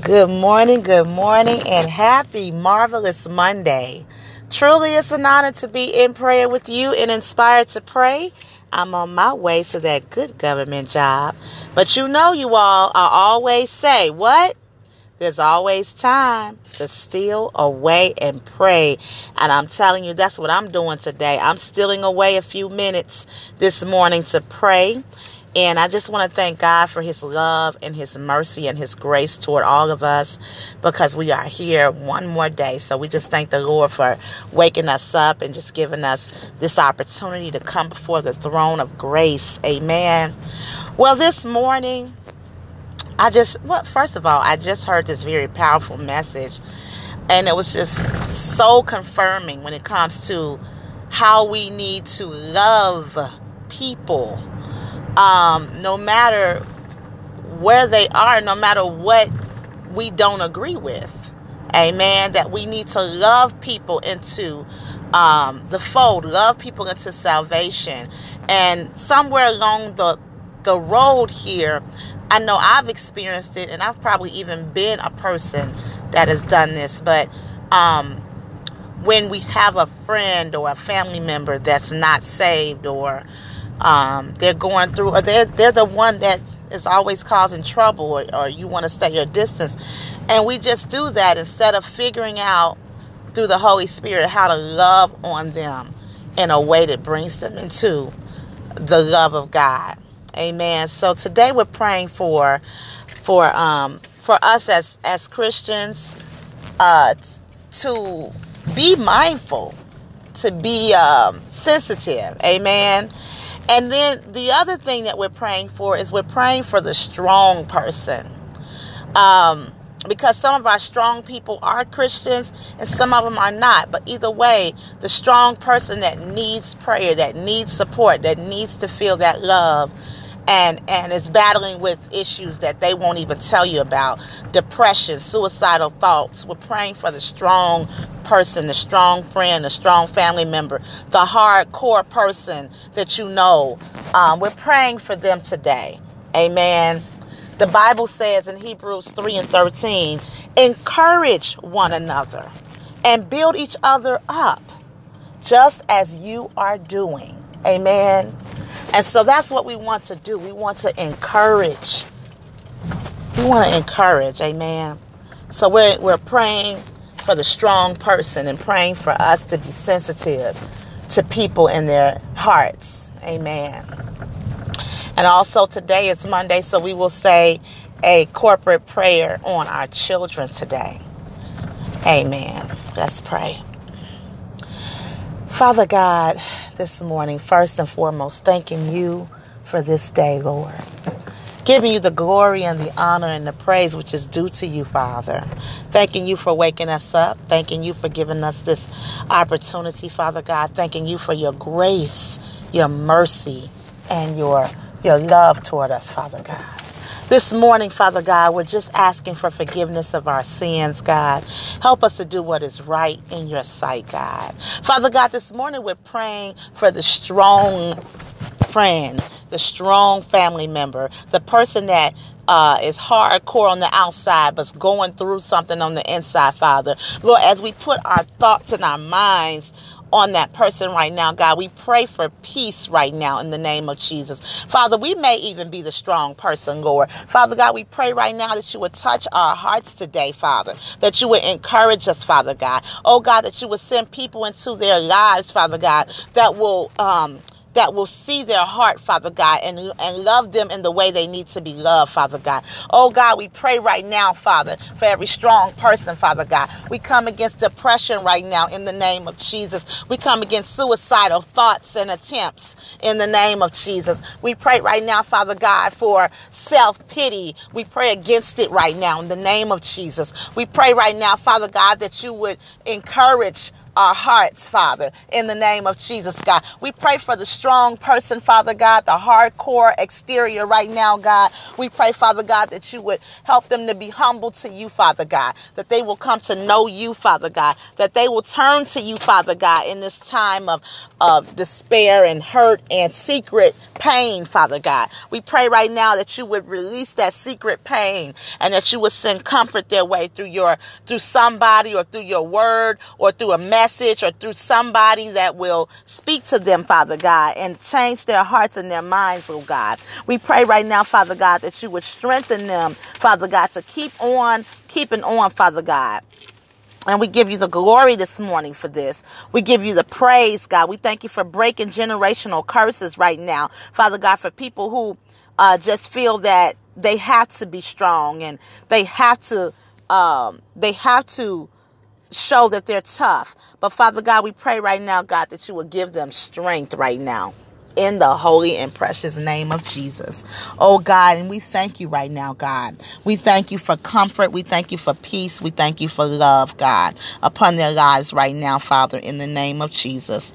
Good morning, good morning, and happy, marvelous Monday. Truly, it's an honor to be in prayer with you and inspired to pray. I'm on my way to that good government job. But you know, you all, I always say, what? There's always time to steal away and pray. And I'm telling you, that's what I'm doing today. I'm stealing away a few minutes this morning to pray and I just want to thank God for His love and His mercy and His grace toward all of us because we are here one more day. So we just thank the Lord for waking us up and just giving us this opportunity to come before the throne of grace. Amen. Well, this morning, I just, well, first of all, I just heard this very powerful message, and it was just so confirming when it comes to how we need to love people um, no matter where they are, no matter what we don't agree with. Amen. That we need to love people into um, the fold, love people into salvation. And somewhere along the the road here, I know I've experienced it, and I've probably even been a person that has done this. But um, when we have a friend or a family member that's not saved, or um, they're going through, or they're they're the one that is always causing trouble, or, or you want to stay your distance, and we just do that instead of figuring out through the Holy Spirit how to love on them in a way that brings them into the love of God. Amen. So today we're praying for for um for us as as Christians uh to be mindful, to be um sensitive. Amen. And then the other thing that we're praying for is we're praying for the strong person. Um, because some of our strong people are Christians and some of them are not. But either way, the strong person that needs prayer, that needs support, that needs to feel that love, and and is battling with issues that they won't even tell you about. Depression suicidal thoughts. We're praying for the strong person the strong friend the strong family member the hardcore person that you know. Um, we're praying for them today. Amen. The bible says in hebrews 3 and 13 encourage one another and build each other up just as you are doing. Amen and so that's what we want to do. We want to encourage. We want to encourage, amen. So we're, we're praying for the strong person and praying for us to be sensitive to people in their hearts, amen. And also today is Monday, so we will say a corporate prayer on our children today. Amen. Let's pray. Father God, this morning, first and foremost, thanking you for this day, Lord. Giving you the glory and the honor and the praise which is due to you, Father. Thanking you for waking us up. Thanking you for giving us this opportunity, Father God. Thanking you for your grace, your mercy, and your, your love toward us, Father God. This morning, Father God, we're just asking for forgiveness of our sins, God. Help us to do what is right in your sight, God. Father God, this morning we're praying for the strong friend, the strong family member, the person that uh, is hardcore on the outside but's going through something on the inside, Father. Lord, as we put our thoughts and our minds on that person right now, God. We pray for peace right now in the name of Jesus. Father, we may even be the strong person, Lord. Father God, we pray right now that you would touch our hearts today, Father, that you would encourage us, Father God. Oh God, that you would send people into their lives, Father God, that will um that will see their heart, Father God, and, and love them in the way they need to be loved, Father God. Oh God, we pray right now, Father, for every strong person, Father God. We come against depression right now in the name of Jesus. We come against suicidal thoughts and attempts in the name of Jesus. We pray right now, Father God, for self pity. We pray against it right now in the name of Jesus. We pray right now, Father God, that you would encourage our hearts, Father, in the name of Jesus, God. We pray for the strong person, Father God, the hardcore exterior right now, God. We pray, Father God, that you would help them to be humble to you, Father God, that they will come to know you, Father God, that they will turn to you, Father God, in this time of, of despair and hurt and secret pain, Father God. We pray right now that you would release that secret pain and that you would send comfort their way through your through somebody or through your word or through a message or through somebody that will speak to them, Father God, and change their hearts and their minds, oh God. We pray right now, Father God, that you would strengthen them, Father God, to keep on keeping on, Father God. And we give you the glory this morning for this. We give you the praise, God. We thank you for breaking generational curses right now. Father God, for people who uh, just feel that they have to be strong and they have to um, they have to show that they're tough. But Father God, we pray right now, God, that you will give them strength right now in the holy and precious name of Jesus. Oh God, and we thank you right now, God. We thank you for comfort. We thank you for peace. We thank you for love, God, upon their lives right now, Father, in the name of Jesus.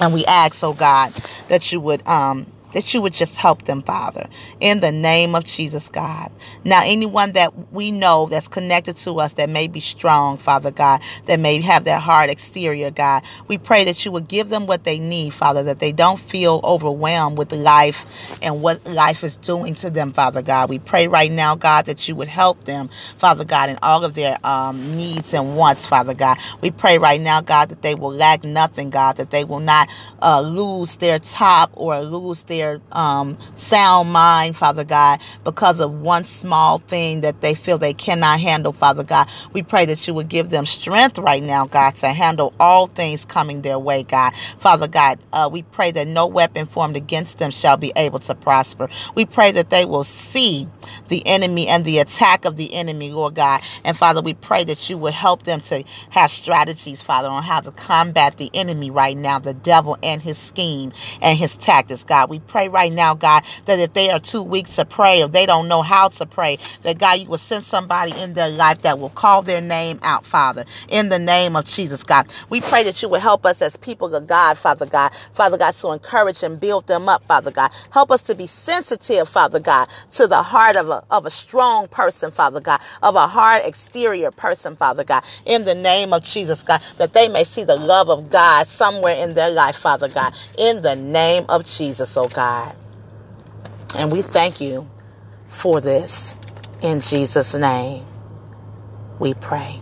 And we ask, oh God, that you would um that you would just help them, Father, in the name of Jesus, God. Now, anyone that we know that's connected to us that may be strong, Father God, that may have that hard exterior, God, we pray that you would give them what they need, Father, that they don't feel overwhelmed with life and what life is doing to them, Father God. We pray right now, God, that you would help them, Father God, in all of their um, needs and wants, Father God. We pray right now, God, that they will lack nothing, God, that they will not uh, lose their top or lose their um, sound mind, Father God, because of one small thing that they feel they cannot handle, Father God. We pray that you would give them strength right now, God, to handle all things coming their way, God. Father God, uh, we pray that no weapon formed against them shall be able to prosper. We pray that they will see the enemy and the attack of the enemy, Lord God. And Father, we pray that you would help them to have strategies, Father, on how to combat the enemy right now, the devil and his scheme and his tactics, God. We pray right now, God, that if they are too weak to pray or they don't know how to pray, that God, you will send somebody in their life that will call their name out, Father, in the name of Jesus, God. We pray that you will help us as people of God, Father God, Father God, to encourage and build them up, Father God. Help us to be sensitive, Father God, to the heart of a, of a strong person, Father God, of a hard exterior person, Father God, in the name of Jesus, God, that they may see the love of God somewhere in their life, Father God, in the name of Jesus, oh God. God. And we thank you for this. In Jesus' name, we pray.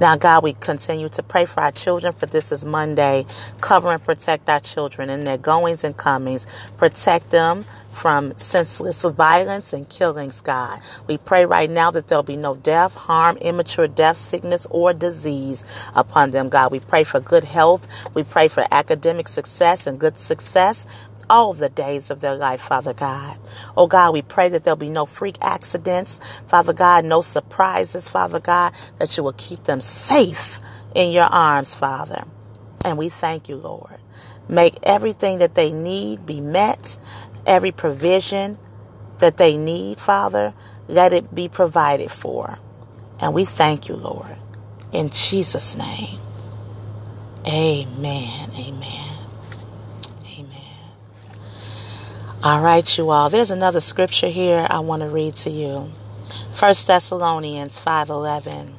Now, God, we continue to pray for our children, for this is Monday. Cover and protect our children in their goings and comings. Protect them from senseless violence and killings, God. We pray right now that there'll be no death, harm, immature death, sickness, or disease upon them, God. We pray for good health. We pray for academic success and good success all the days of their life, Father God. Oh God, we pray that there'll be no freak accidents, Father God, no surprises, Father God, that you will keep them safe in your arms, Father. And we thank you, Lord. Make everything that they need be met, every provision that they need, Father, let it be provided for. And we thank you, Lord. In Jesus' name. Amen. Amen. All right, you all. There's another scripture here I want to read to you. 1 Thessalonians 5:11.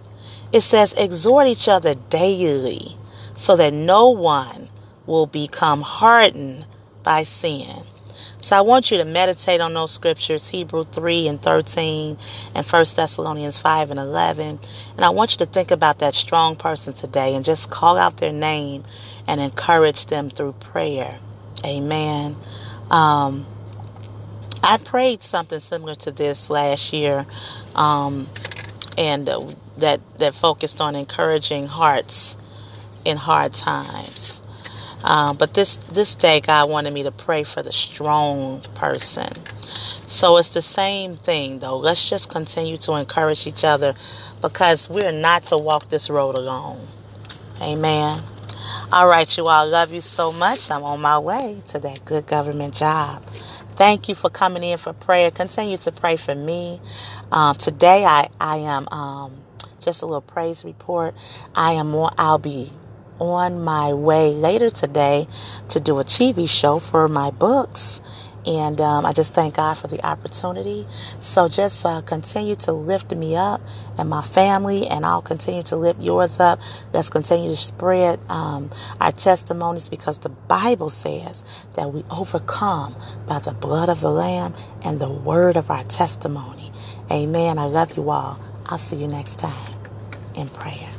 It says, "Exhort each other daily, so that no one will become hardened by sin." So I want you to meditate on those scriptures, Hebrew 3 and 13 and 1 Thessalonians 5 and 11. And I want you to think about that strong person today and just call out their name and encourage them through prayer. Amen. Um, I prayed something similar to this last year, um, and uh, that that focused on encouraging hearts in hard times. Uh, but this this day, God wanted me to pray for the strong person. So it's the same thing, though. Let's just continue to encourage each other because we're not to walk this road alone. Amen. All right, you all. Love you so much. I'm on my way to that good government job. Thank you for coming in for prayer. Continue to pray for me. Um, today, I I am um, just a little praise report. I am more. I'll be on my way later today to do a TV show for my books. And um, I just thank God for the opportunity. So just uh, continue to lift me up and my family, and I'll continue to lift yours up. Let's continue to spread um, our testimonies because the Bible says that we overcome by the blood of the Lamb and the word of our testimony. Amen. I love you all. I'll see you next time in prayer.